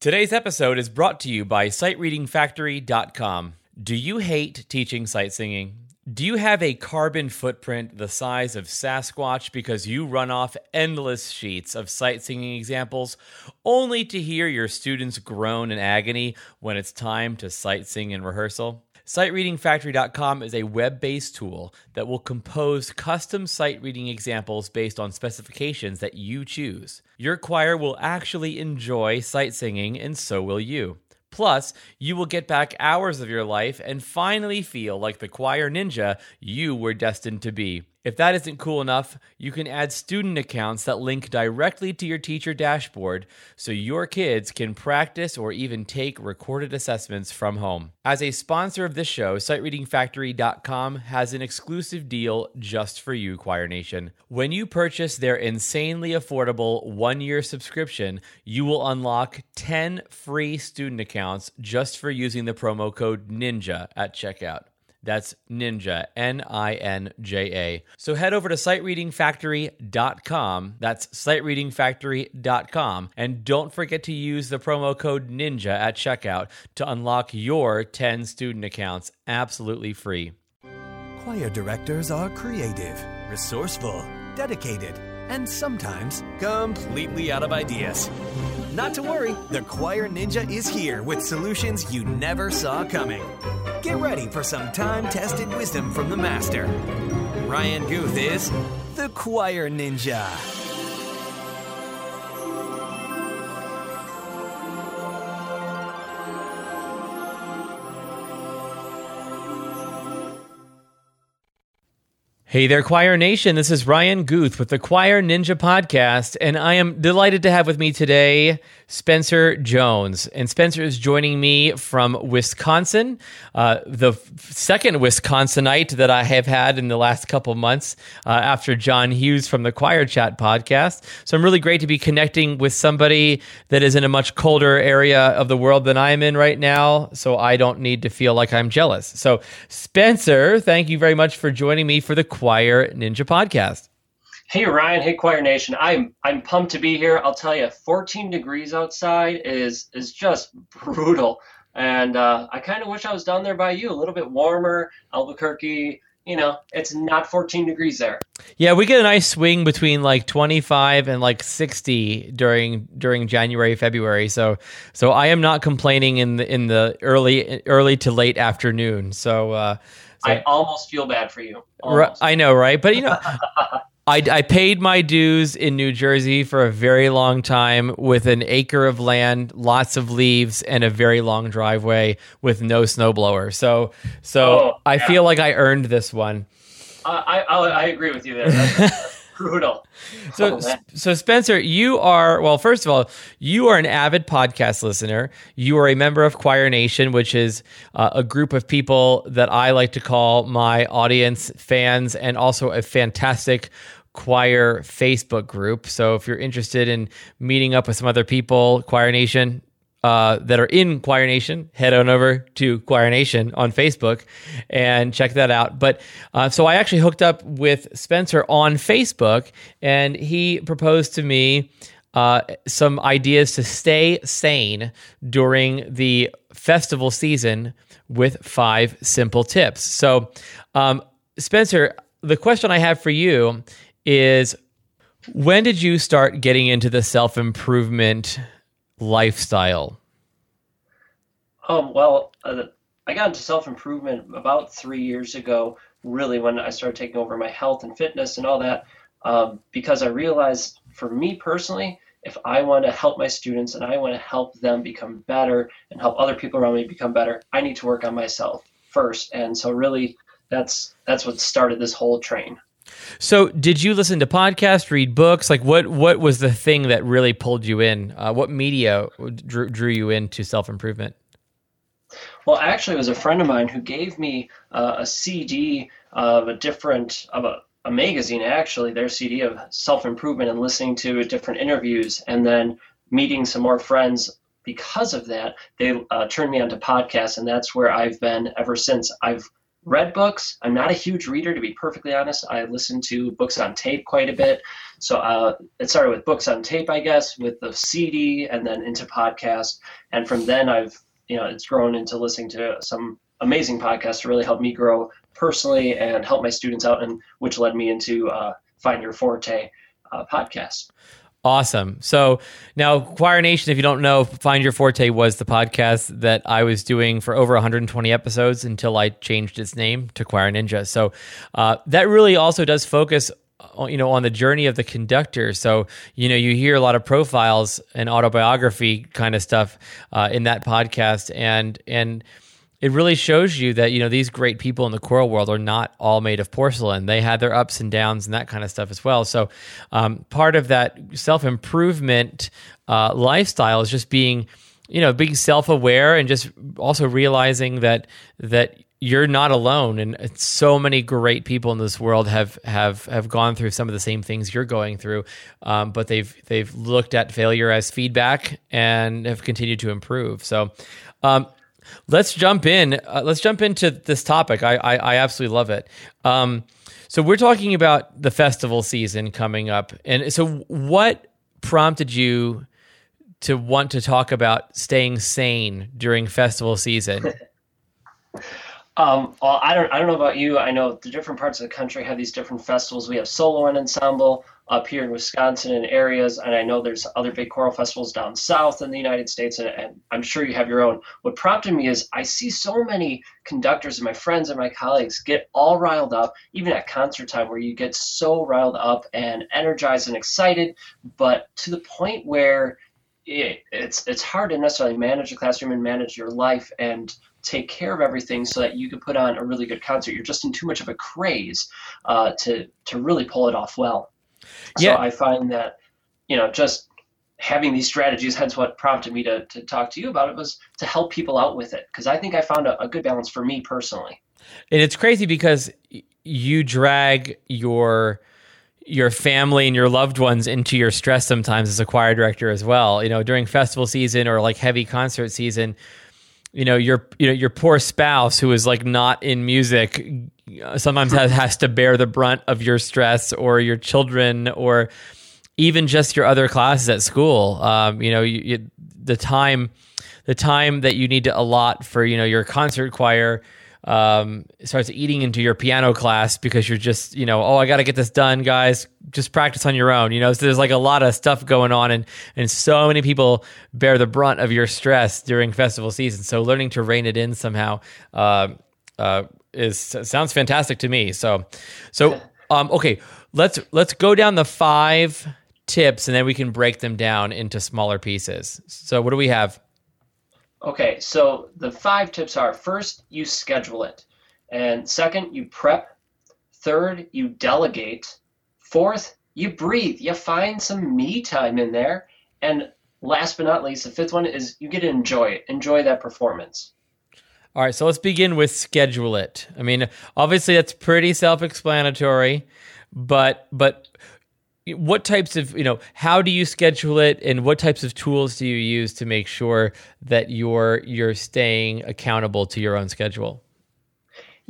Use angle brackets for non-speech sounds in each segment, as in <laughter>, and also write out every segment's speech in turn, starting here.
Today's episode is brought to you by SightReadingFactory.com. Do you hate teaching sight singing? Do you have a carbon footprint the size of Sasquatch because you run off endless sheets of sight singing examples only to hear your students groan in agony when it's time to sight sing in rehearsal? SightReadingFactory.com is a web based tool that will compose custom sight reading examples based on specifications that you choose. Your choir will actually enjoy sight singing, and so will you. Plus, you will get back hours of your life and finally feel like the choir ninja you were destined to be. If that isn't cool enough, you can add student accounts that link directly to your teacher dashboard so your kids can practice or even take recorded assessments from home. As a sponsor of this show, SightReadingFactory.com has an exclusive deal just for you, Choir Nation. When you purchase their insanely affordable one year subscription, you will unlock 10 free student accounts just for using the promo code NINJA at checkout. That's Ninja, N I N J A. So head over to sightreadingfactory.com. That's sightreadingfactory.com. And don't forget to use the promo code NINJA at checkout to unlock your 10 student accounts absolutely free. Choir directors are creative, resourceful, dedicated, and sometimes completely out of ideas. Not to worry, the Choir Ninja is here with solutions you never saw coming. Get ready for some time tested wisdom from the master. Ryan Guth is the Choir Ninja. Hey there, Choir Nation. This is Ryan Guth with the Choir Ninja Podcast, and I am delighted to have with me today Spencer Jones. And Spencer is joining me from Wisconsin, uh, the second Wisconsinite that I have had in the last couple months uh, after John Hughes from the Choir Chat Podcast. So I'm really great to be connecting with somebody that is in a much colder area of the world than I am in right now, so I don't need to feel like I'm jealous. So, Spencer, thank you very much for joining me for the Choir Ninja podcast. Hey Ryan, hey Choir Nation. I'm I'm pumped to be here. I'll tell you, 14 degrees outside is is just brutal, and uh, I kind of wish I was down there by you, a little bit warmer. Albuquerque, you know, it's not 14 degrees there. Yeah, we get a nice swing between like 25 and like 60 during during January, February. So so I am not complaining in the in the early early to late afternoon. So. Uh, so, I almost feel bad for you. I know, right? But you know, <laughs> I, I paid my dues in New Jersey for a very long time with an acre of land, lots of leaves, and a very long driveway with no snowblower. So, so Oh, I feel like I earned this one. Uh, I, I I agree with you there. <laughs> Brutal. So, Oh, so Spencer, you are well. First of all, you are an avid podcast listener. You are a member of Choir Nation, which is uh, a group of people that I like to call my audience, fans, and also a fantastic choir Facebook group. So, if you're interested in meeting up with some other people, Choir Nation, uh, that are in Choir Nation, head on over to Choir Nation on Facebook and check that out. But uh, so I actually hooked up with Spencer on Facebook, and he proposed to me uh, some ideas to stay sane during the festival season with five simple tips. So, um, Spencer, the question I have for you is when did you start getting into the self improvement lifestyle? Um, well, uh, I got into self improvement about three years ago, really, when I started taking over my health and fitness and all that, um, because I realized for me personally, if I want to help my students and I want to help them become better and help other people around me become better, I need to work on myself first. And so, really, that's that's what started this whole train. So, did you listen to podcasts, read books? Like, what what was the thing that really pulled you in? Uh, what media drew, drew you into self improvement? Well, actually, it was a friend of mine who gave me uh, a CD of a different of a, a magazine. Actually, their CD of self improvement and listening to different interviews, and then meeting some more friends. Because of that, they uh, turned me onto podcasts, and that's where I've been ever since. I've read books. I'm not a huge reader, to be perfectly honest. I listen to books on tape quite a bit. So uh, it started with books on tape, I guess, with the CD, and then into podcast. And from then, I've you know it's grown into listening to some amazing podcasts to really help me grow personally and help my students out, and which led me into uh, Find Your Forte uh, podcast. Awesome. So now, Choir Nation, if you don't know, Find Your Forte was the podcast that I was doing for over 120 episodes until I changed its name to Choir Ninja. So uh, that really also does focus uh, you know on the journey of the conductor so you know you hear a lot of profiles and autobiography kind of stuff uh, in that podcast and and it really shows you that you know these great people in the choral world are not all made of porcelain. They had their ups and downs and that kind of stuff as well. So um, part of that self improvement uh, lifestyle is just being you know being self aware and just also realizing that that you're not alone and so many great people in this world have have have gone through some of the same things you're going through um, but they've they've looked at failure as feedback and have continued to improve so um, let's jump in. Uh, let's jump into this topic. I I, I absolutely love it. Um, so we're talking about the festival season coming up, and so what prompted you to want to talk about staying sane during festival season? <laughs> Um, well, I don't, I don't know about you. I know the different parts of the country have these different festivals. We have solo and ensemble up here in Wisconsin and areas, and I know there's other big choral festivals down south in the United States, and, and, I'm sure you have your own. What prompted me is I see so many conductors and my friends and my colleagues get all riled up, even at concert time, where you get so riled up and energized and excited, but to the point where it, it's it's hard to necessarily manage a classroom and manage your life and take care of everything so that you can put on a really good concert. You're just in too much of a craze uh, to to really pull it off well. Yeah. So I find that, you know, just having these strategies, hence what prompted me to, to talk to you about it, was to help people out with it. Because I think I found a, a good balance for me personally. And it's crazy because you drag your your family and your loved ones into your stress sometimes as a choir director as well. You know, during festival season or like heavy concert season, you know your you know your poor spouse who is like not in music sometimes has, has to bear the brunt of your stress or your children or even just your other classes at school. Um, you know you, you, the time the time that you need to allot for you know your concert choir um, starts eating into your piano class because you're just, you know, oh, I got to get this done, guys. Just practice on your own. You know, so there's like a lot of stuff going on, and and so many people bear the brunt of your stress during festival season. So learning to rein it in somehow uh, uh, is sounds fantastic to me. So, so um, okay, let's let's go down the five tips, and then we can break them down into smaller pieces. So, what do we have? Okay, so the five tips are first, you schedule it. And second, you prep. Third, you delegate. Fourth, you breathe. You find some me time in there. And last but not least, the fifth one is you get to enjoy it. Enjoy that performance. All right, so let's begin with schedule it. I mean, obviously that's pretty self-explanatory, but but what types of you know how do you schedule it and what types of tools do you use to make sure that you're you're staying accountable to your own schedule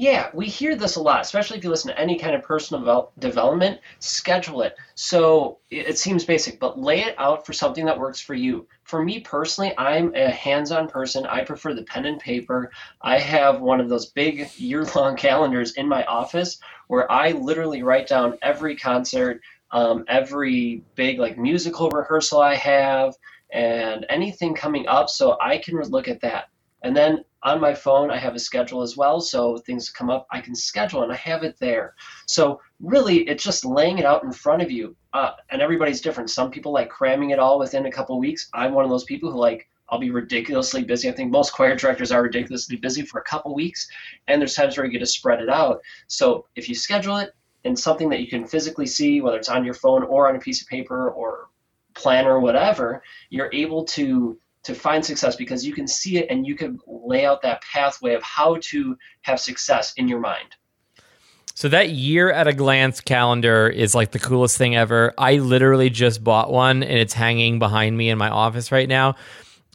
yeah, we hear this a lot, especially if you listen to any kind of personal development. Schedule it. So it seems basic, but lay it out for something that works for you. For me personally, I'm a hands on person. I prefer the pen and paper. I have one of those big year long <laughs> calendars in my office where I literally write down every concert, um, every big like musical rehearsal I have and anything coming up so I can look at that. And then on my phone, I have a schedule as well. So things come up, I can schedule and I have it there. So really, it's just laying it out in front of you. Uh, and everybody's different. Some people like cramming it all within a couple weeks. I'm one of those people who like, I'll be ridiculously busy. I think most choir directors are ridiculously busy for a couple weeks. And there's times where you get to spread it out. So if you schedule it, in something that you can physically see, whether it's on your phone or on a piece of paper or planner or whatever, you're able to to find success because you can see it and you can lay out that pathway of how to have success in your mind. So that year at a glance calendar is like the coolest thing ever. I literally just bought one and it's hanging behind me in my office right now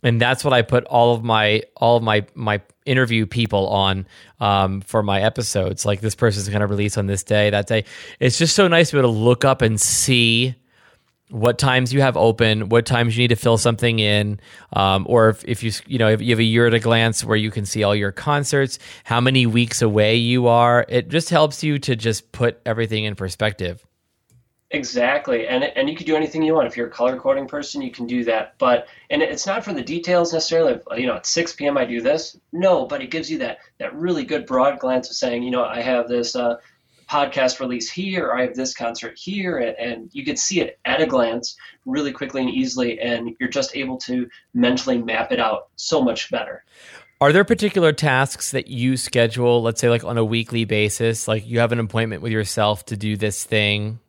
and that's what I put all of my all of my my interview people on um, for my episodes. Like this person's going to release on this day, that day. It's just so nice to be able to look up and see what times you have open, what times you need to fill something in, um, or if, if you you know if you have a year at a glance where you can see all your concerts, how many weeks away you are. It just helps you to just put everything in perspective. Exactly, and and you can do anything you want. If you're a color coding person, you can do that. But and it's not for the details necessarily. You know, at 6 p.m. I do this. No, but it gives you that that really good broad glance of saying, you know, I have this uh, podcast release here, I have this concert here, and, and you can see it at a glance really quickly and easily, and you're just able to mentally map it out so much better. Are there particular tasks that you schedule, let's say like on a weekly basis? Like you have an appointment with yourself to do this thing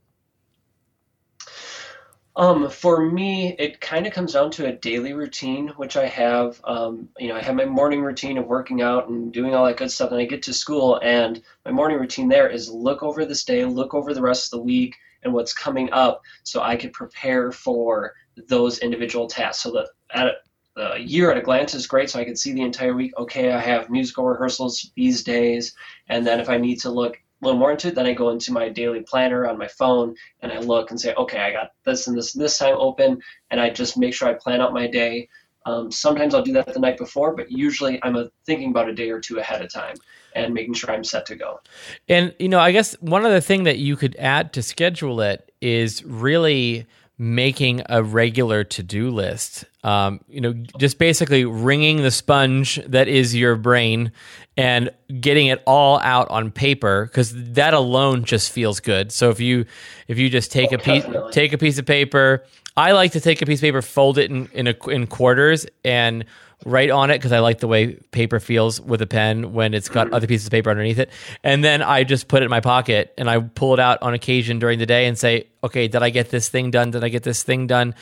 um, for me, it kind of comes down to a daily routine, which I have. Um, you know, I have my morning routine of working out and doing all that good stuff, and I get to school, and my morning routine there is look over this day, look over the rest of the week, and what's coming up, so I can prepare for those individual tasks. So that at a year at a glance is great, so I can see the entire week. Okay, I have musical rehearsals these days, and then if I need to look little more into it, then I go into my daily planner on my phone and I look and say, okay, I got this and this and this time open, and I just make sure I plan out my day. Um, sometimes I'll do that the night before, but usually I'm a, thinking about a day or two ahead of time and making sure I'm set to go. And you know, I guess one other thing that you could add to schedule it is really making a regular to-do list. Um, you know just basically wringing the sponge that is your brain and getting it all out on paper because that alone just feels good. So if you if you just take oh, a piece take a piece of paper i like to take a piece of paper fold it in in, a, in quarters and write on it because I like the way paper feels with a pen when it's got other pieces of paper underneath it. And then I just put it in my pocket and I pull it out on occasion during the day and say, okay, did I get this thing done? Did I get this thing done?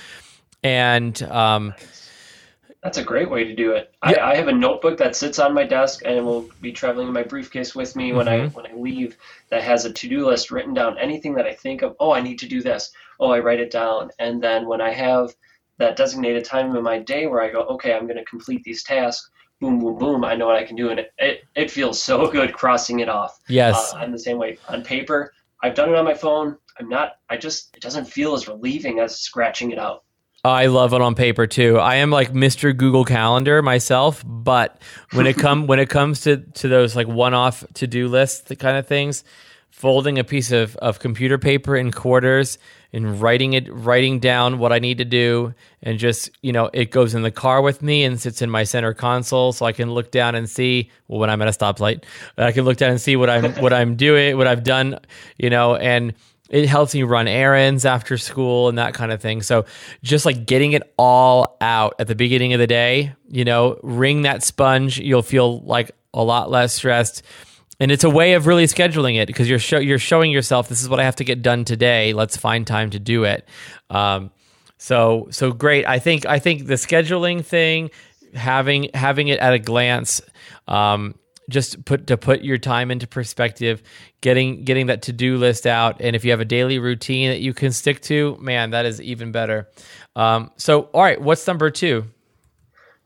And um, that's a great way to do it. Yeah. I, I, have a notebook that sits on my desk and will be traveling in my briefcase with me when mm-hmm. I when I leave. That has a to do list written down. Anything that I think of, oh, I need to do this. Oh, I write it down. And then when I have that designated time in my day where I go, okay, I'm going to complete these tasks. Boom, boom, boom. I know what I can do, and it it, it feels so <laughs> good crossing it off. Yes, uh, I'm the same way on paper. I've done it on my phone. I'm not. I just it doesn't feel as relieving as scratching it out. I love it on paper too. I am like Mr. Google Calendar myself, but when it come <laughs> when it comes to to those like one off to do lists, the kind of things, folding a piece of, of computer paper in quarters and writing it writing down what I need to do. And just you know it goes in the car with me and sits in my center console. So I can look down and see well, when I'm at a stoplight I can look down and see what I'm what I'm doing what I've done you know and it helps me run errands after school and that kind of thing. So just like getting it all out at the beginning of the day you know wring that sponge. You'll feel like a lot less stressed and it's a way of really scheduling it because you're show, you're showing yourself this is what I have to get done today. Let's find time to do it. Um, so so great. I think I think the scheduling thing, having having it at a glance, um, just put to put your time into perspective, getting getting that to do list out, and if you have a daily routine that you can stick to, man, that is even better. Um, so all right, what's number two?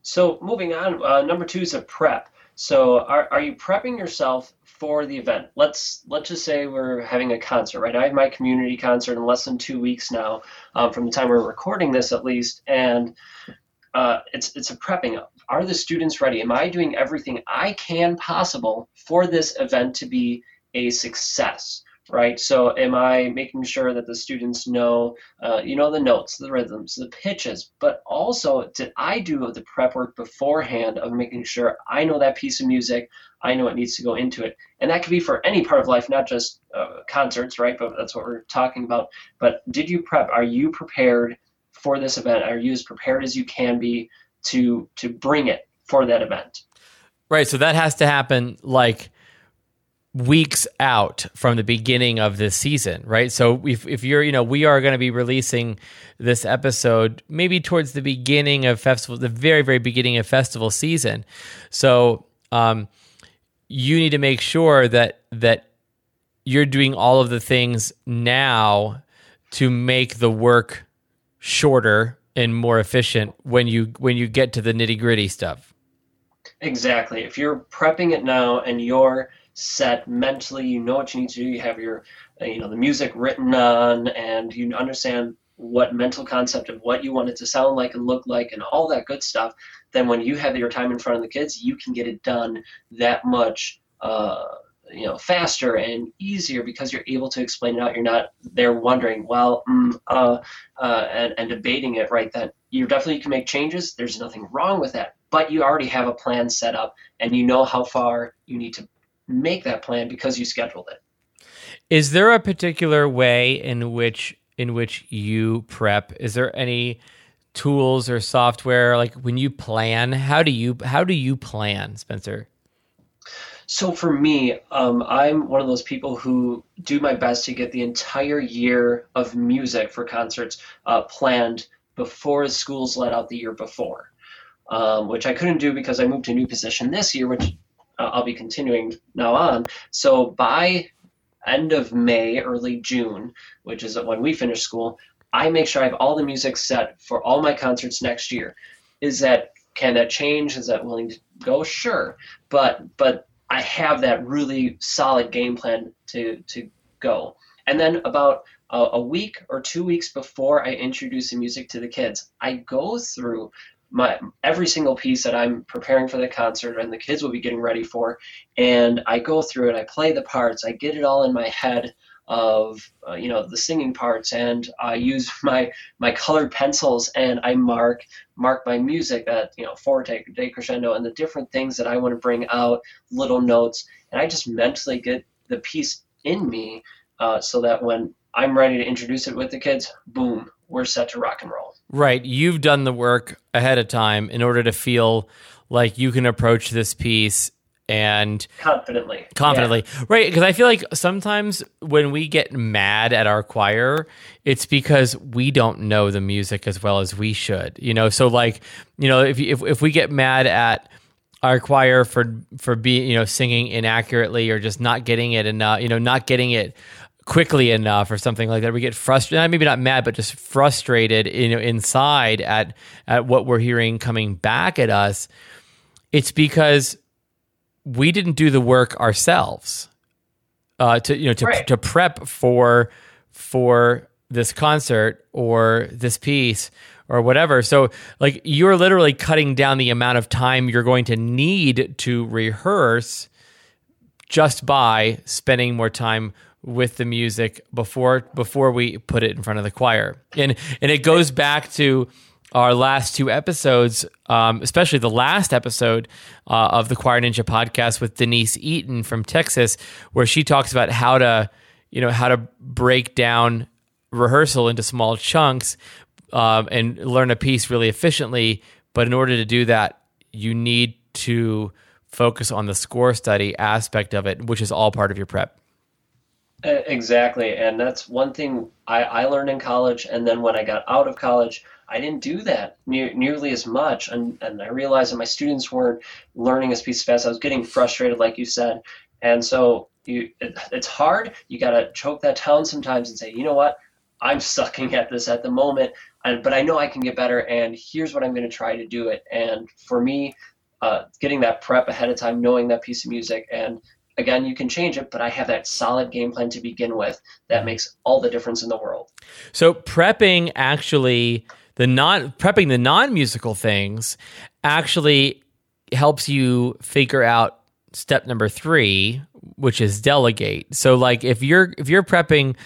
So moving on, uh, number two is a prep. So are, are you prepping yourself for the event? Let's let's just say we're having a concert, right? I have my community concert in less than two weeks now, um, from the time we're recording this at least, and uh, it's it's a prepping. Are the students ready? Am I doing everything I can possible for this event to be a success? Right? So am I making sure that the students know, uh, you know, the notes, the rhythms, the pitches, but also did I do the prep work beforehand of making sure I know that piece of music, I know what needs to go into it, and that could be for any part of life, not just uh, concerts, right? But that's what we're talking about. But did you prep? Are you prepared for this event? Are you as prepared as you can be to to bring it for that event? Right. So that has to happen like weeks out from the beginning of this season, right? So if, if you're, you know, we are going to be releasing this episode maybe towards the beginning of festival, the very, very beginning of festival season. So, um, you need to make sure that, that you're doing all of the things now to make the work shorter and more efficient when you when you get to the nitty gritty stuff. Exactly. If you're prepping it now and you're set mentally, you know what you need to do. You have your, uh, you know, the music written on, and you understand what mental concept of what you want it to sound like and look like, and all that good stuff. Then when you have your time in front of the kids, you can get it done that much. Uh, you know faster and easier because you're able to explain it out you're not there wondering well mm, uh, uh, and, and debating it right then you definitely can make changes there's nothing wrong with that but you already have a plan set up and you know how far you need to make that plan because you scheduled it. Is there a particular way in which in which you prep? Is there any tools or software? Like when you plan how do you how do you plan spencer? So for me, um, I'm one of those people who do my best to get the entire year of music for concerts uh, planned before schools let out the year before, um, which I couldn't do because I moved to a new position this year, which uh, I'll be continuing now on. So by end of May, early June, which is when we finish school, I make sure I have all the music set for all my concerts next year. Is that can that change? Is that willing to go? Sure, but but I have that really solid game plan to to go. And then about a, a week or two weeks before I introduce the music to the kids, I go through my every single piece that I'm preparing for the concert and the kids will be getting ready for, and I go through it. I play the parts. I get it all in my head of uh, you know the singing parts and I use <laughs> my my colored pencils and I mark mark my music that you know forte decrescendo and the different things that I want to bring out little notes and I just mentally get the piece in me uh, so that when I'm ready to introduce it with the kids boom we're set to rock and roll right. You've done the work ahead of time in order to feel like you can approach this piece and confidently. Confidently. Yeah. right. Because i feel like sometimes when we get mad at our choir it's because we don't know the music as well as we should you know? So like you know if if, if we get mad at our choir for for being you know singing inaccurately or just not getting it enough you know not getting it quickly enough or something like that we get frustrated maybe not mad but just frustrated you know inside at at what we're hearing coming back at us it's because we didn't do the work ourselves uh, to you know to right. to prep for for this concert or this piece or whatever. So like you're literally cutting down the amount of time you're going to need to rehearse just by spending more time with the music before before we put it in front of the choir. And and it goes back to our last two episodes, um, especially the last episode uh, of the Choir Ninja podcast with Denise Eaton from Texas, where she talks about how to, you know, how to break down rehearsal into small chunks um, and learn a piece really efficiently. But in order to do that, you need to focus on the score study aspect of it, which is all part of your prep. Exactly, and that's one thing I, I learned in college, and then when I got out of college I didn't do that ne- nearly as much. And, and I realized that my students weren't learning as piece fast. I was getting frustrated, like you said. And so you, it, it's hard. You got to choke that down sometimes and say, you know what? I'm sucking at this at the moment, and, but I know I can get better. And here's what I'm going to try to do it. And for me, uh, getting that prep ahead of time, knowing that piece of music, and again, you can change it, but I have that solid game plan to begin with that makes all the difference in the world. So prepping actually the non prepping the non musical things actually helps you figure out step number three, which is delegate. So like if you're if you're prepping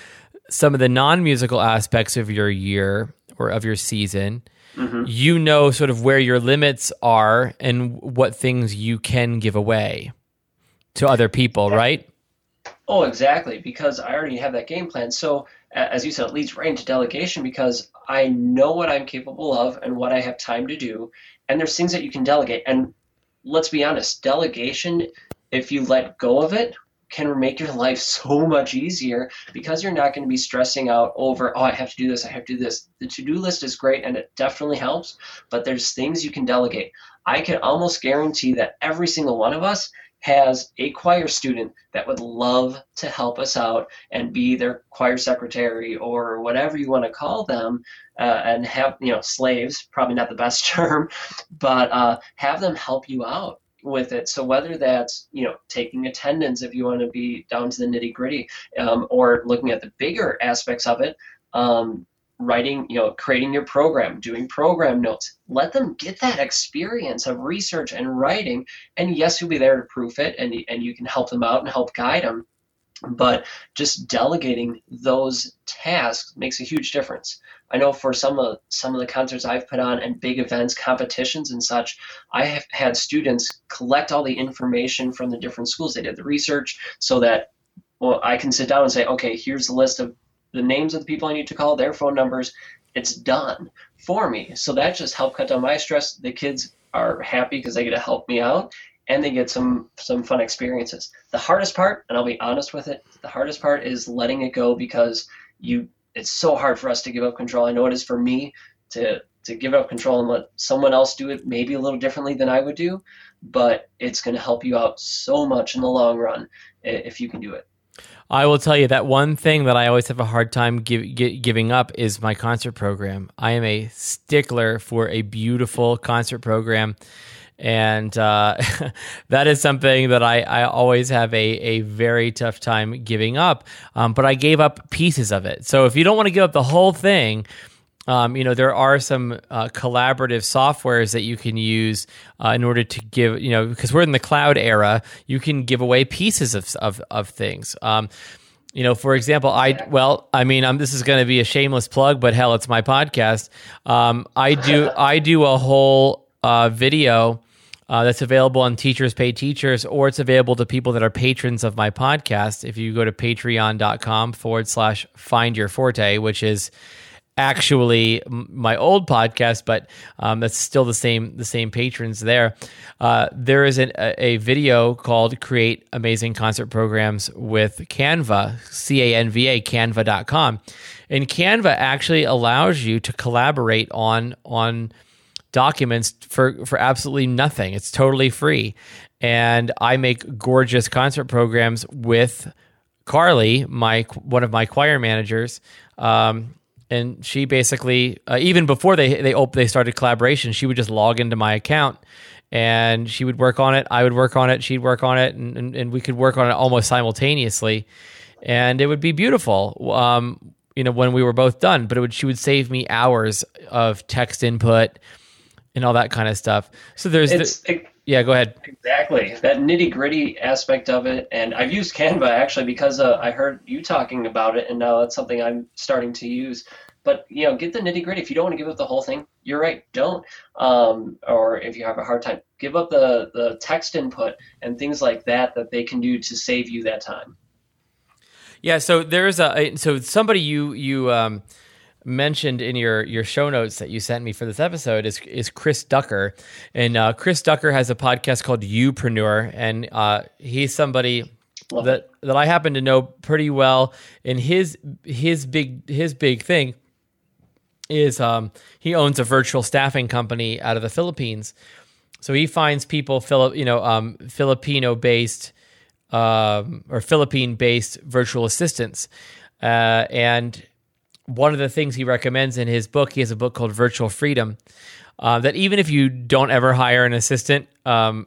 some of the non musical aspects of your year or of your season, mm-hmm. you know sort of where your limits are and what things you can give away to other people, yeah. right? Oh, exactly. Because I already have that game plan. So as you said, it leads right into delegation because I know what I'm capable of and what I have time to do. And there's things that you can delegate. And let's be honest, delegation, if you let go of it, can make your <laughs> life so much easier because you're not going to be stressing out over, oh, I have to do this, I have to do this. The to do list is great and it definitely helps, but there's things you can delegate. I can almost guarantee that every single one of us has a choir student that would love to help us out and be their choir secretary or whatever you want to call them. uh, and have you know slaves probably not the best <laughs> term but uh, have them help you out with it so whether that's you know taking attendance if you want to be down to the nitty gritty um, or looking at the bigger aspects of it um, writing, you know, creating your program, doing program notes. Let them get that experience of research and writing. And yes, you'll be there to proof it and, and you can help them out and help guide them. But just delegating those tasks makes a huge difference. I know for some of some of the concerts I've put on and big events, competitions and such, I have had students collect all the information from the different schools. They did the research so that well, I can sit down and say, okay, here's the list of the names of the people I need to call, their phone numbers. It's done for me. So that just helped cut down my stress. The kids are happy because they get to help me out and they get some some fun experiences. The hardest part, and I'll be honest with it, the hardest part is letting it go because you it's so hard for us to give up control. I know it is for me to to give up control and let someone else do it maybe a little differently than I would do, but it's going to help you out so much in the long run if you can do it. I will tell you that one thing that I always have a hard time give, giving up is my concert program. I am a stickler for a beautiful concert program. And uh, <laughs> that is something that I, I always have a, a very tough time giving up. Um, but I gave up pieces of it. So if you don't want to give up the whole thing, um, you know, there are some uh, collaborative softwares that you can use uh, in order to give, you know, because we're in the cloud era, you can give away pieces of of, of things. Um, you know, for example, I well, I mean, I'm, this is going to be a shameless plug, but hell, it's my podcast. Um, I do <laughs> I do a whole uh, video. Uh, that's available on Teachers Pay Teachers, or it's available to people that are patrons of my podcast. If you go to patreon.com forward slash find your forte, which is actually my old podcast, but um, that's still the same the same patrons there. Uh, there is an, a, a, video called "Create Amazing Concert Programs with Canva," C A N V A, Canva.com, and Canva actually allows you to collaborate on on documents for for absolutely nothing. It's totally free, and I make gorgeous concert programs with. Carly, my one of my choir managers, um, and she basically uh, even before they they op- they started collaboration, she would just log into my account and she would work on it. I would work on it. She'd work on it, and, and, and we could work on it almost simultaneously, and it would be beautiful. Um, you know, when we were both done, but it would she would save me hours of text input and all that kind of stuff. So there's the, it, yeah, go ahead. Exactly that nitty gritty aspect of it, and I've used Canva actually because uh, I heard you talking about it, and now that's something I'm starting to use. But you know, get the nitty gritty. If you don't want to give up the whole thing, you're right. Don't. Um, or if you have a hard time, give up the the text input and things like that that they can do to save you that time. Yeah. So there's a so somebody you you um mentioned in your your show notes that you sent me for this episode is is Chris Ducker, and uh, Chris Ducker has a podcast called Youpreneur, and uh, he's somebody that that I happen to know pretty well. And his his big his big thing is um, he owns a virtual staffing company out of the Philippines, so he finds people Philip you know um, Filipino based um, or Philippine based virtual assistants, uh, and one of the things he recommends in his book, he has a book called Virtual Freedom, uh, that even if you don't ever hire an assistant, um,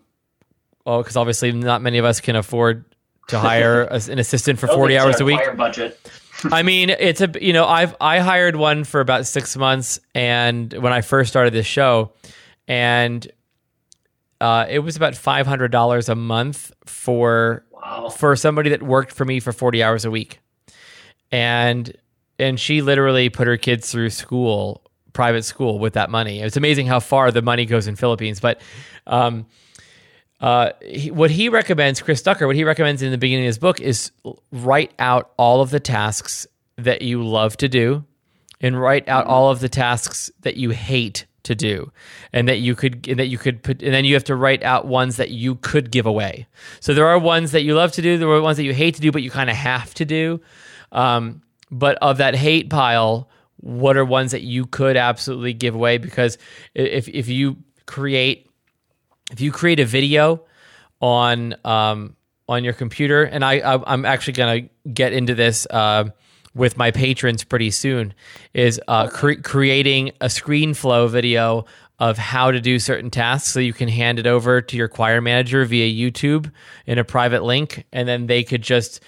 well, because obviously not many of us can afford to hire <laughs> a, an assistant for 40 hours a week. budget. I mean, it's a you know I've I hired one for about six months, and when I first started this show, and uh, it was about five hundred dollars a month for wow. for somebody that worked for me for forty hours a week, and and she literally put her kids through school, private school, with that money. It's amazing how far the money goes in Philippines. But um, uh, he, what he recommends, Chris Ducker, what he recommends in the beginning of his book is write out all of the tasks that you love to do, and write out all of the tasks that you hate to do and that you could and that you could put and then you have to write out ones that you could give away so there are ones that you love to do there are ones that you hate to do but you kind of have to do um, but of that hate pile, what are ones that you could absolutely give away? Because if if you create if you create a video on um, on your computer, and I, I am actually gonna get into this uh, with my patrons pretty soon is uh, cre- creating a screen flow video of how to do certain tasks so you can hand it over to your choir manager via YouTube in a private link and then they could just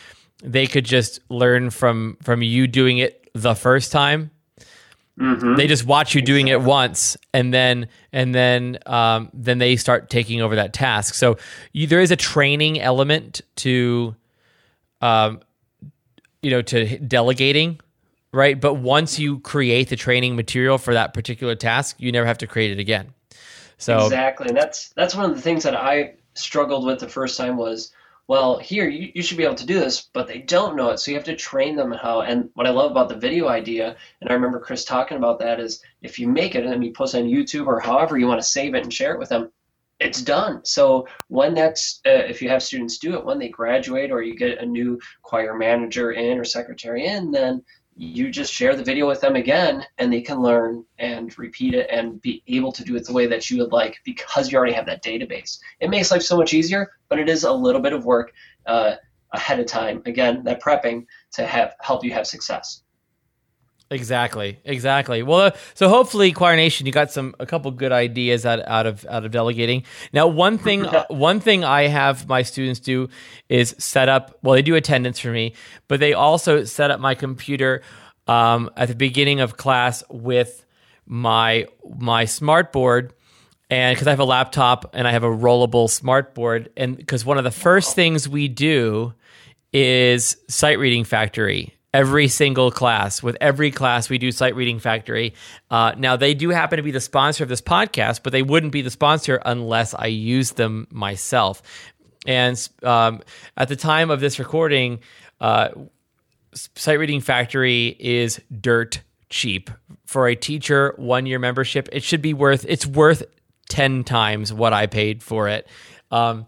they could just learn from from you doing it the first time Mm-hmm. They just watch you doing it once, and then and then um, then they start taking over that task. So you, there is a training element to, um, you know, to delegating, right? But once you create the training material for that particular task, you never have to create it again. So exactly, and that's that's one of the things that I struggled with the first time was well, here you, you should be able to do this, but they don't know it. So you have to train them how. And what I love about the video idea, and I remember Chris talking about that, is if you make it and then you post on YouTube or however you want to save it and share it with them, it's done. So when that's, uh, if you have students do it, when they graduate or you get a new choir manager in or secretary in, then you just share the video with them again and they can learn and repeat it and be able to do it the way that you would like because you already have that database. It makes life so much easier, but it is a little bit of work uh, ahead of time. Again, that prepping to have help you have success. Exactly, exactly. Well, uh, so hopefully, Choir Nation, you got some a couple good ideas out, out of out of delegating. Now, one thing uh, one thing I have my students do is set up. Well, they do attendance for me, but they also set up my computer um, at the beginning of class with my my smart board and because I have a laptop and I have a rollable smart board, and because one of the first things we do is sight reading factory every single class. With every class, we do Sight Reading Factory. Uh, now, they do happen to be the sponsor of this podcast, but they wouldn't be the sponsor unless I use them myself. And um, at the time of this recording, uh, Sight Reading Factory is dirt cheap for a teacher one year membership. It should be worth it's worth ten times what I paid for it. Um,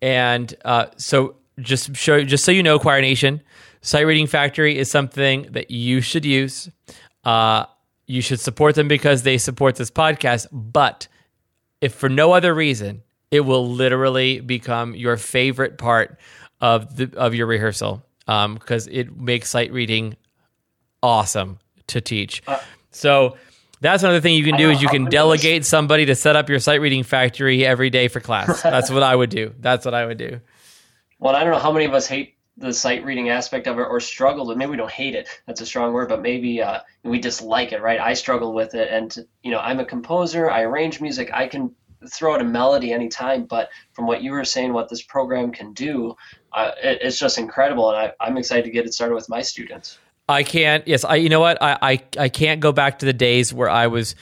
and uh, so just show just so you know, Choir Nation, Sight Reading Factory is something that you should use. Uh, you should support them because they support this podcast. But if for no other reason, it will literally become your favorite part of the of your rehearsal because um, it makes sight reading awesome to teach. Uh, so that's another thing you can do is you can delegate somebody to set up your sight reading factory every day for class. <laughs> That's what I would do. That's what I would do. Well, I don't know how many of us hate the sight reading aspect of it or struggle with maybe we don't hate it that's a strong word but maybe uh, we dislike it right? I struggle with it and you know i'm a composer i arrange music i can throw out a melody anytime but from what you were saying what this program can do uh, it, it's just incredible and I, i'm excited to get it started with my students. I can't yes i you know what? I, I i can't go back to the days where i was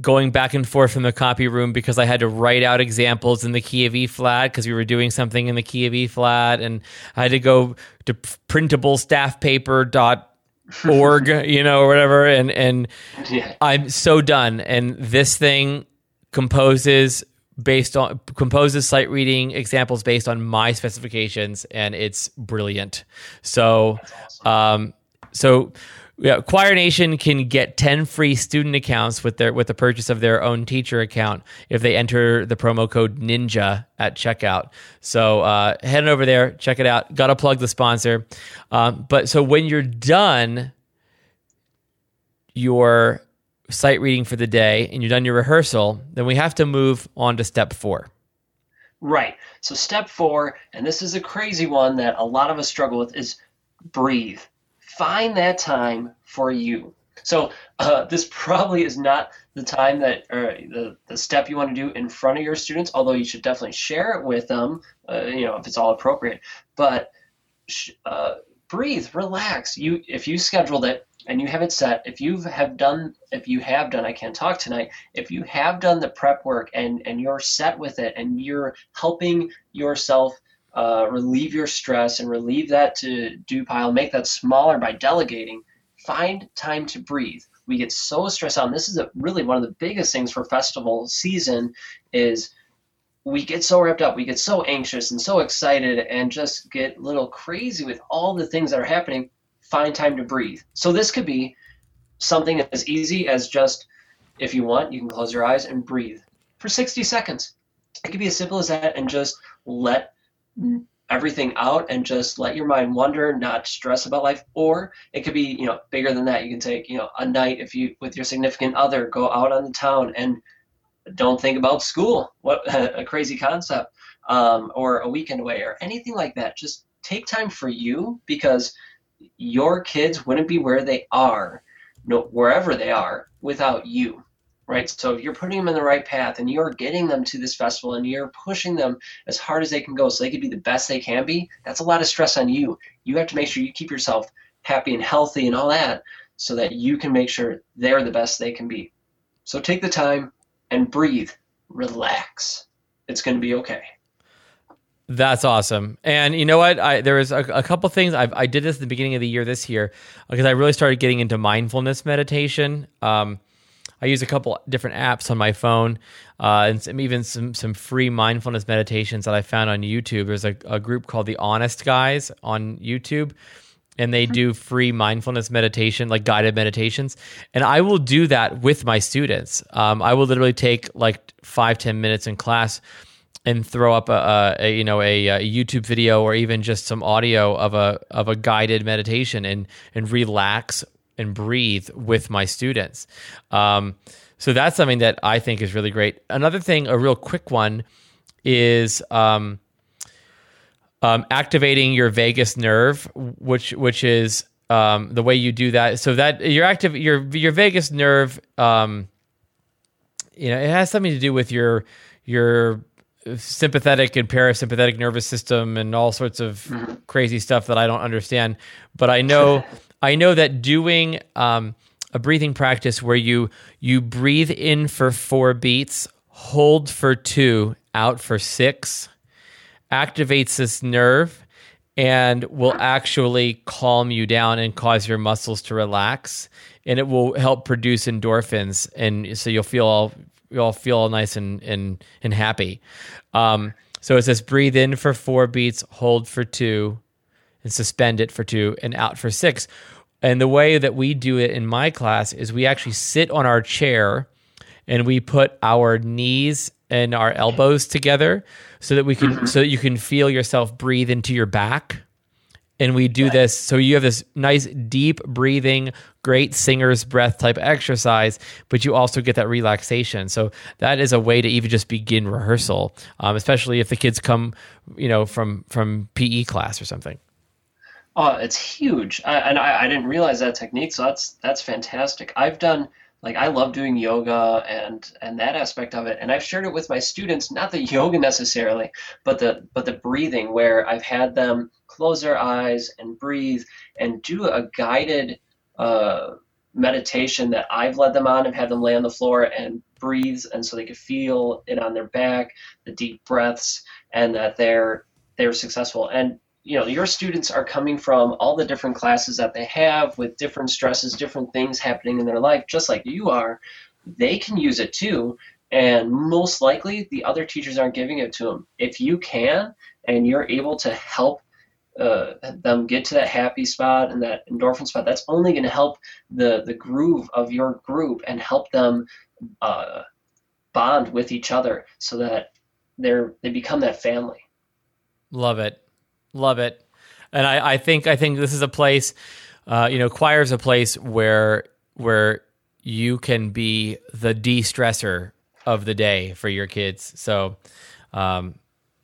going back and forth from the copy room because I had to write out examples in the key of E flat because we were doing something in the key of E flat, and I had to go to printable staff paper dot <laughs> org, you know, or whatever, and and yeah. I'm so done. And this thing composes based on composes sight reading examples based on my specifications, and it's brilliant. So, awesome. um, so yeah, Choir Nation can get 10 free student accounts with their with the purchase of their own teacher account if they enter the promo code NINJA at checkout. So uh, head over there, check it out. Got to plug the sponsor. Um, but so when you're done your sight reading for the day and you're done your rehearsal, then we have to move on to step four. Right. So step four, and this is a crazy one that a lot of us struggle with, is breathe find that time for you. So uh, this probably is not the time that or the, the step you want to do in front of your students, although you should definitely share it with them, uh, you know, if it's all appropriate. But uh, breathe, relax. You if you scheduled it and you have it set, if you have done, if you have done, I can't talk tonight. If you have done the prep work and and you're set with it and you're helping yourself uh, relieve your stress and relieve that to do pile, make that smaller by delegating. Find time to breathe. We get so stressed out, and this is a, really one of the biggest things for festival season is we get so wrapped up, we get so anxious and so excited, and just get a little crazy with all the things that are happening. Find time to breathe. So this could be something as easy as just, if you want, you can close your eyes and breathe for 60 seconds. It could be as simple as that, and just let everything out and just let your mind wander, not stress about life. Or it could be, you know, bigger than that. You can take, you know, a night if you with your significant other, go out on the town and don't think about school. What <laughs> a crazy concept. Um, or a weekend away or anything like that. Just take time for you because your kids wouldn't be where they are, no, wherever they are, without you right? So if you're putting them in the right path and you're getting them to this festival and you're pushing them as hard as they can go so they can be the best they can be, that's a lot of stress on you. You have to make sure you keep yourself happy and healthy and all that so that you can make sure they're the best they can be. So take the time and breathe, relax. It's going to be okay. That's awesome. And you know what? I, there was a, a couple things I've, i did this at the beginning of the year this year because I really started getting into mindfulness meditation. Um, I use a couple different apps on my phone, uh, and some, even some some free mindfulness meditations that I found on YouTube. There's a, a group called the Honest Guys on YouTube, and they do free mindfulness meditation, like guided meditations. And I will do that with my students. Um, I will literally take like five ten minutes in class and throw up a, a, you know a, a, YouTube video or even just some audio of a of a guided meditation and and relax and breathe with my students. Um, so that's something that I think is really great. Another thing, a real quick one, is um, um, activating your vagus nerve, which which is um, the way you do that. So that your active your your vagus nerve, um, you know, it has something to do with your your sympathetic and parasympathetic nervous system and all sorts of mm-hmm. crazy stuff that I don't understand. But I know <laughs> I know that doing um, a breathing practice where you you breathe in for four beats, hold for two, out for six, activates this nerve and will actually calm you down and cause your muscles to relax. And it will help produce endorphins. And so you'll feel all you'll feel all nice and and and happy. Um, so it says breathe in for four beats hold for two and suspend it for two and out for six. And the way that we do it in my class is we actually sit on our chair and we put our knees and our elbows together so that we can mm-hmm. so that you can feel yourself breathe into your back and we do this so you have this nice deep breathing great singer's breath type exercise but you also get that relaxation so that is a way to even just begin rehearsal um, especially if the kids come you know from from pe class or something Oh, it's huge, I, and I, I didn't realize that technique. So that's that's fantastic. I've done like I love doing yoga and and that aspect of it, and I've shared it with my students. Not the <laughs> yoga necessarily, but the but the breathing, where I've had them close their eyes and breathe and do a guided uh, meditation that I've led them on and had them lay on the floor and breathe, and so they could feel it on their back, the deep breaths, and that they're they're successful. And you know your students are coming from all the different classes that they have with different stresses different things happening in their life just like you are. They can use it too and most likely the other teachers aren't giving it to them if you can and you're able to help uh, them get to that happy spot and that endorphin spot that's only going to help the the groove of your group and help them uh, bond with each other so that they're they become that family. Love it Love it. And I, I think I think this is a place, uh, you know, choir is a place where where you can be the de-stressor of the day for your kids. So, um,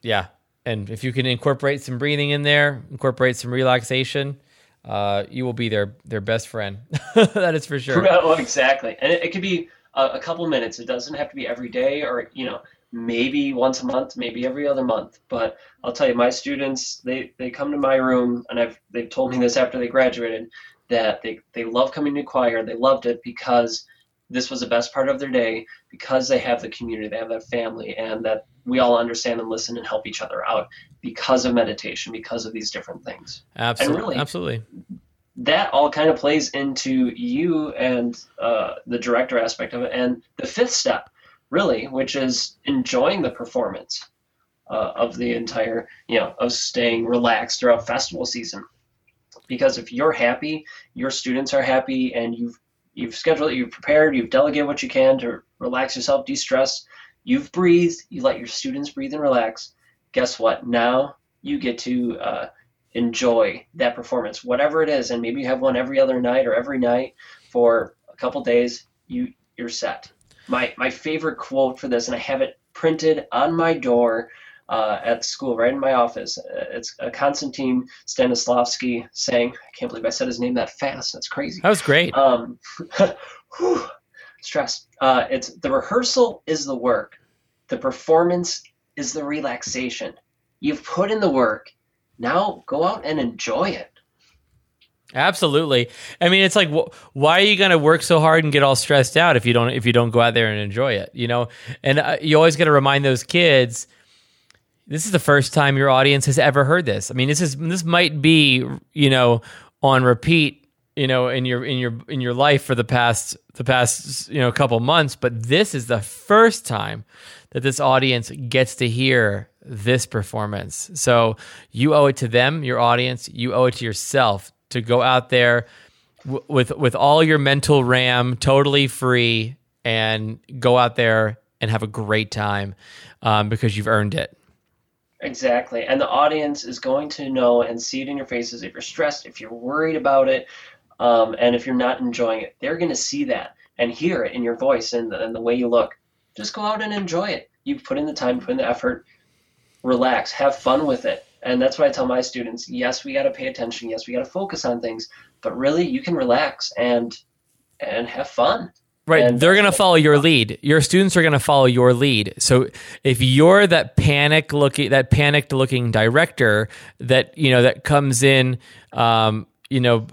yeah, and if you can incorporate some breathing in there, incorporate some relaxation, uh, you will be their their best friend. <laughs> that is for sure. <laughs> Well, exactly, and it, it could be a, a couple minutes. It doesn't have to be every day, or you know, maybe once a month, maybe every other month. But I'll tell you, my students, they, they come to my room, and I've they've told me this after they graduated, that they, they love coming to choir. They loved it because this was the best part of their day, because they have the community, they have that family, and that we all understand and listen and help each other out because of meditation, because of these different things. Absolutely. Really, Absolutely. That all kind of plays into you and uh, the director aspect of it. And the fifth step really, which is enjoying the performance uh, of the entire, you know, of staying relaxed throughout festival season. Because if you're happy, your students are happy, and you've you've scheduled it, you've prepared, you've delegated what you can to relax yourself, de-stress. You've breathed, you let your students breathe and relax. Guess what? Now you get to uh, enjoy that performance, whatever it is. And maybe you have one every other night or every night for a couple days. You you're set. My my favorite quote for this, and I have it printed on my door uh, at school, right in my office. Uh, it's uh, Konstantin Stanislavski saying, I can't believe I said his name that fast. That's crazy. That was great. Um, <laughs> whew, stress. Uh, it's the rehearsal is the work, the performance is the relaxation. You've put in the work. Now go out and enjoy it. Absolutely. I mean, it's like, wh- why are you going to work so hard and get all stressed out if you don't if you don't go out there and enjoy it? You know, and uh, you always got to remind those kids. This is the first time your audience has ever heard this. I mean, this is this might be you know on repeat, you know, in your in your in your life for the past the past you know couple months, but this is the first time that this audience gets to hear this performance. So you owe it to them, your audience. You owe it to yourself to go out there w- with with all your mental RAM totally free and go out there and have a great time um, because you've earned it. Exactly. And the audience is going to know and see it in your faces if you're stressed, if you're worried about it, um, and if you're not enjoying it. They're going to see that and hear it in your voice and the, and the way you look. Just go out and enjoy it. You've put in the time, put in the effort, relax, have fun with it. And that's what I tell my students. Yes, we got to pay attention. Yes, we got to focus on things, but really you can relax and and have fun. Right. And They're going to follow your lead. Your students are going to follow your lead. So if you're that panic looking, that panicked looking director that, you know, that comes in, um, you know,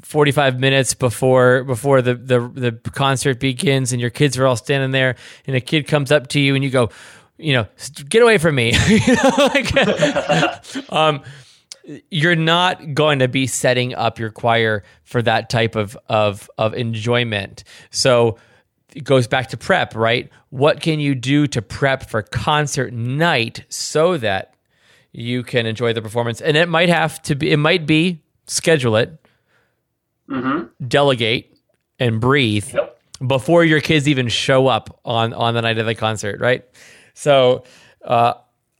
45 minutes before before the, the the concert begins and your kids are all standing there and a kid comes up to you and you go you know get away from me. <laughs> You know, like, <laughs> um, you're not going to be setting up your choir for that type of of of enjoyment. So it goes back to prep right? What can you do to prep for concert night so that you can enjoy the performance? And it might have to be it might be schedule it delegate and breathe Yep. before your kids even show up on on the night of the concert, right? So uh,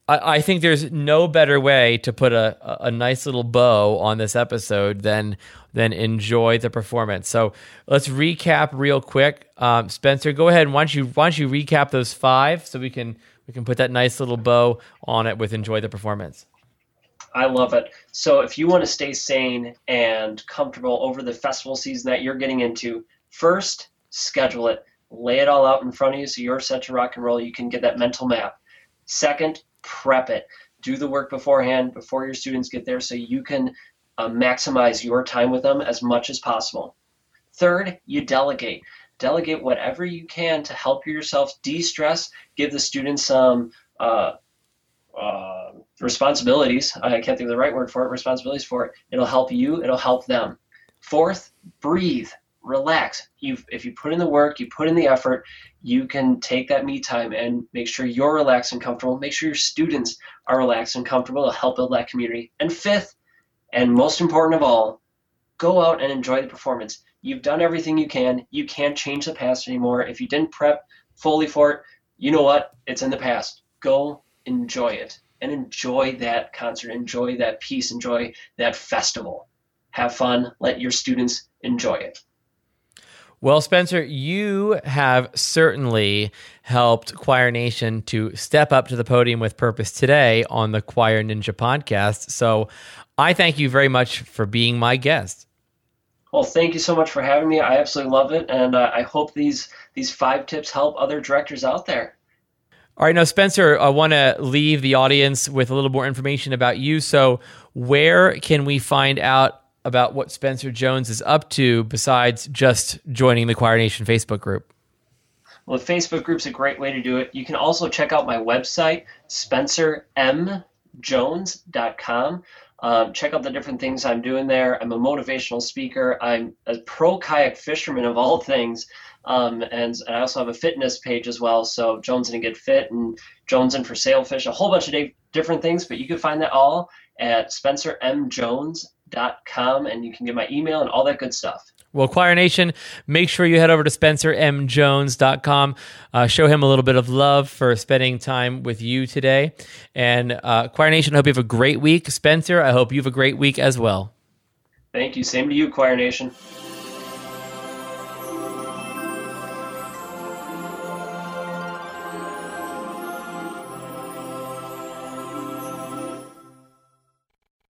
I, I think there's no better way to put a, a nice little bow on this episode than than enjoy the performance. So let's recap real quick. Um, Spencer, go ahead and why don't you why don't you recap those five so we can we can put that nice little bow on it with enjoy the performance. I love it. So if you want to stay sane and comfortable over the festival season that you're getting into, first schedule it. Lay it all out in front of you so you're set to rock and roll. You can get that mental map. Second, prep it. Do the work beforehand before your students get there so you can uh, maximize your time with them as much as possible. Third, you delegate. Delegate whatever you can to help yourself de-stress. Give the students some uh, uh, responsibilities. I can't think of the right word for it. Responsibilities for it. It'll help you. It'll help them. Fourth, breathe, relax. You, if you put in the work, you put in the effort, you can take that me time and make sure you're relaxed and comfortable. Make sure your students are relaxed and comfortable to help build that community. And fifth, and most important of all, go out and enjoy the performance. You've done everything you can. You can't change the past anymore. If you didn't prep fully for it, you know what? It's in the past. Go enjoy it and enjoy that concert, enjoy that piece, enjoy that festival. Have fun. Let your students enjoy it. Well, Spencer, you have certainly helped Choir Nation to step up to the podium with purpose today on the Choir Ninja podcast. So I thank you very much for being my guest. Well, thank you so much for having me. I absolutely love it, and uh, I hope these these five tips help other directors out there. All right, now, Spencer, I want to leave the audience with a little more information about you. So, where can we find out about what Spencer Jones is up to besides just joining the Choir Nation Facebook group? Well, the Facebook group's a great way to do it. You can also check out my website, spencermjones.com. Um, check out the different things I'm doing there. I'm a motivational speaker. I'm a pro kayak fisherman of all things. Um, and, and I also have a fitness page as well. So Jones and Get Fit and Jones and for Sailfish, a whole bunch of different things. But you can find that all at spencermjones.com and you can get my email and all that good stuff. Well, Choir Nation, make sure you head over to spencermjones.com. Uh, show him a little bit of love for spending time with you today. And uh, Choir Nation, I hope you have a great week. Spencer, I hope you have a great week as well. Thank you. Same to you, Choir Nation.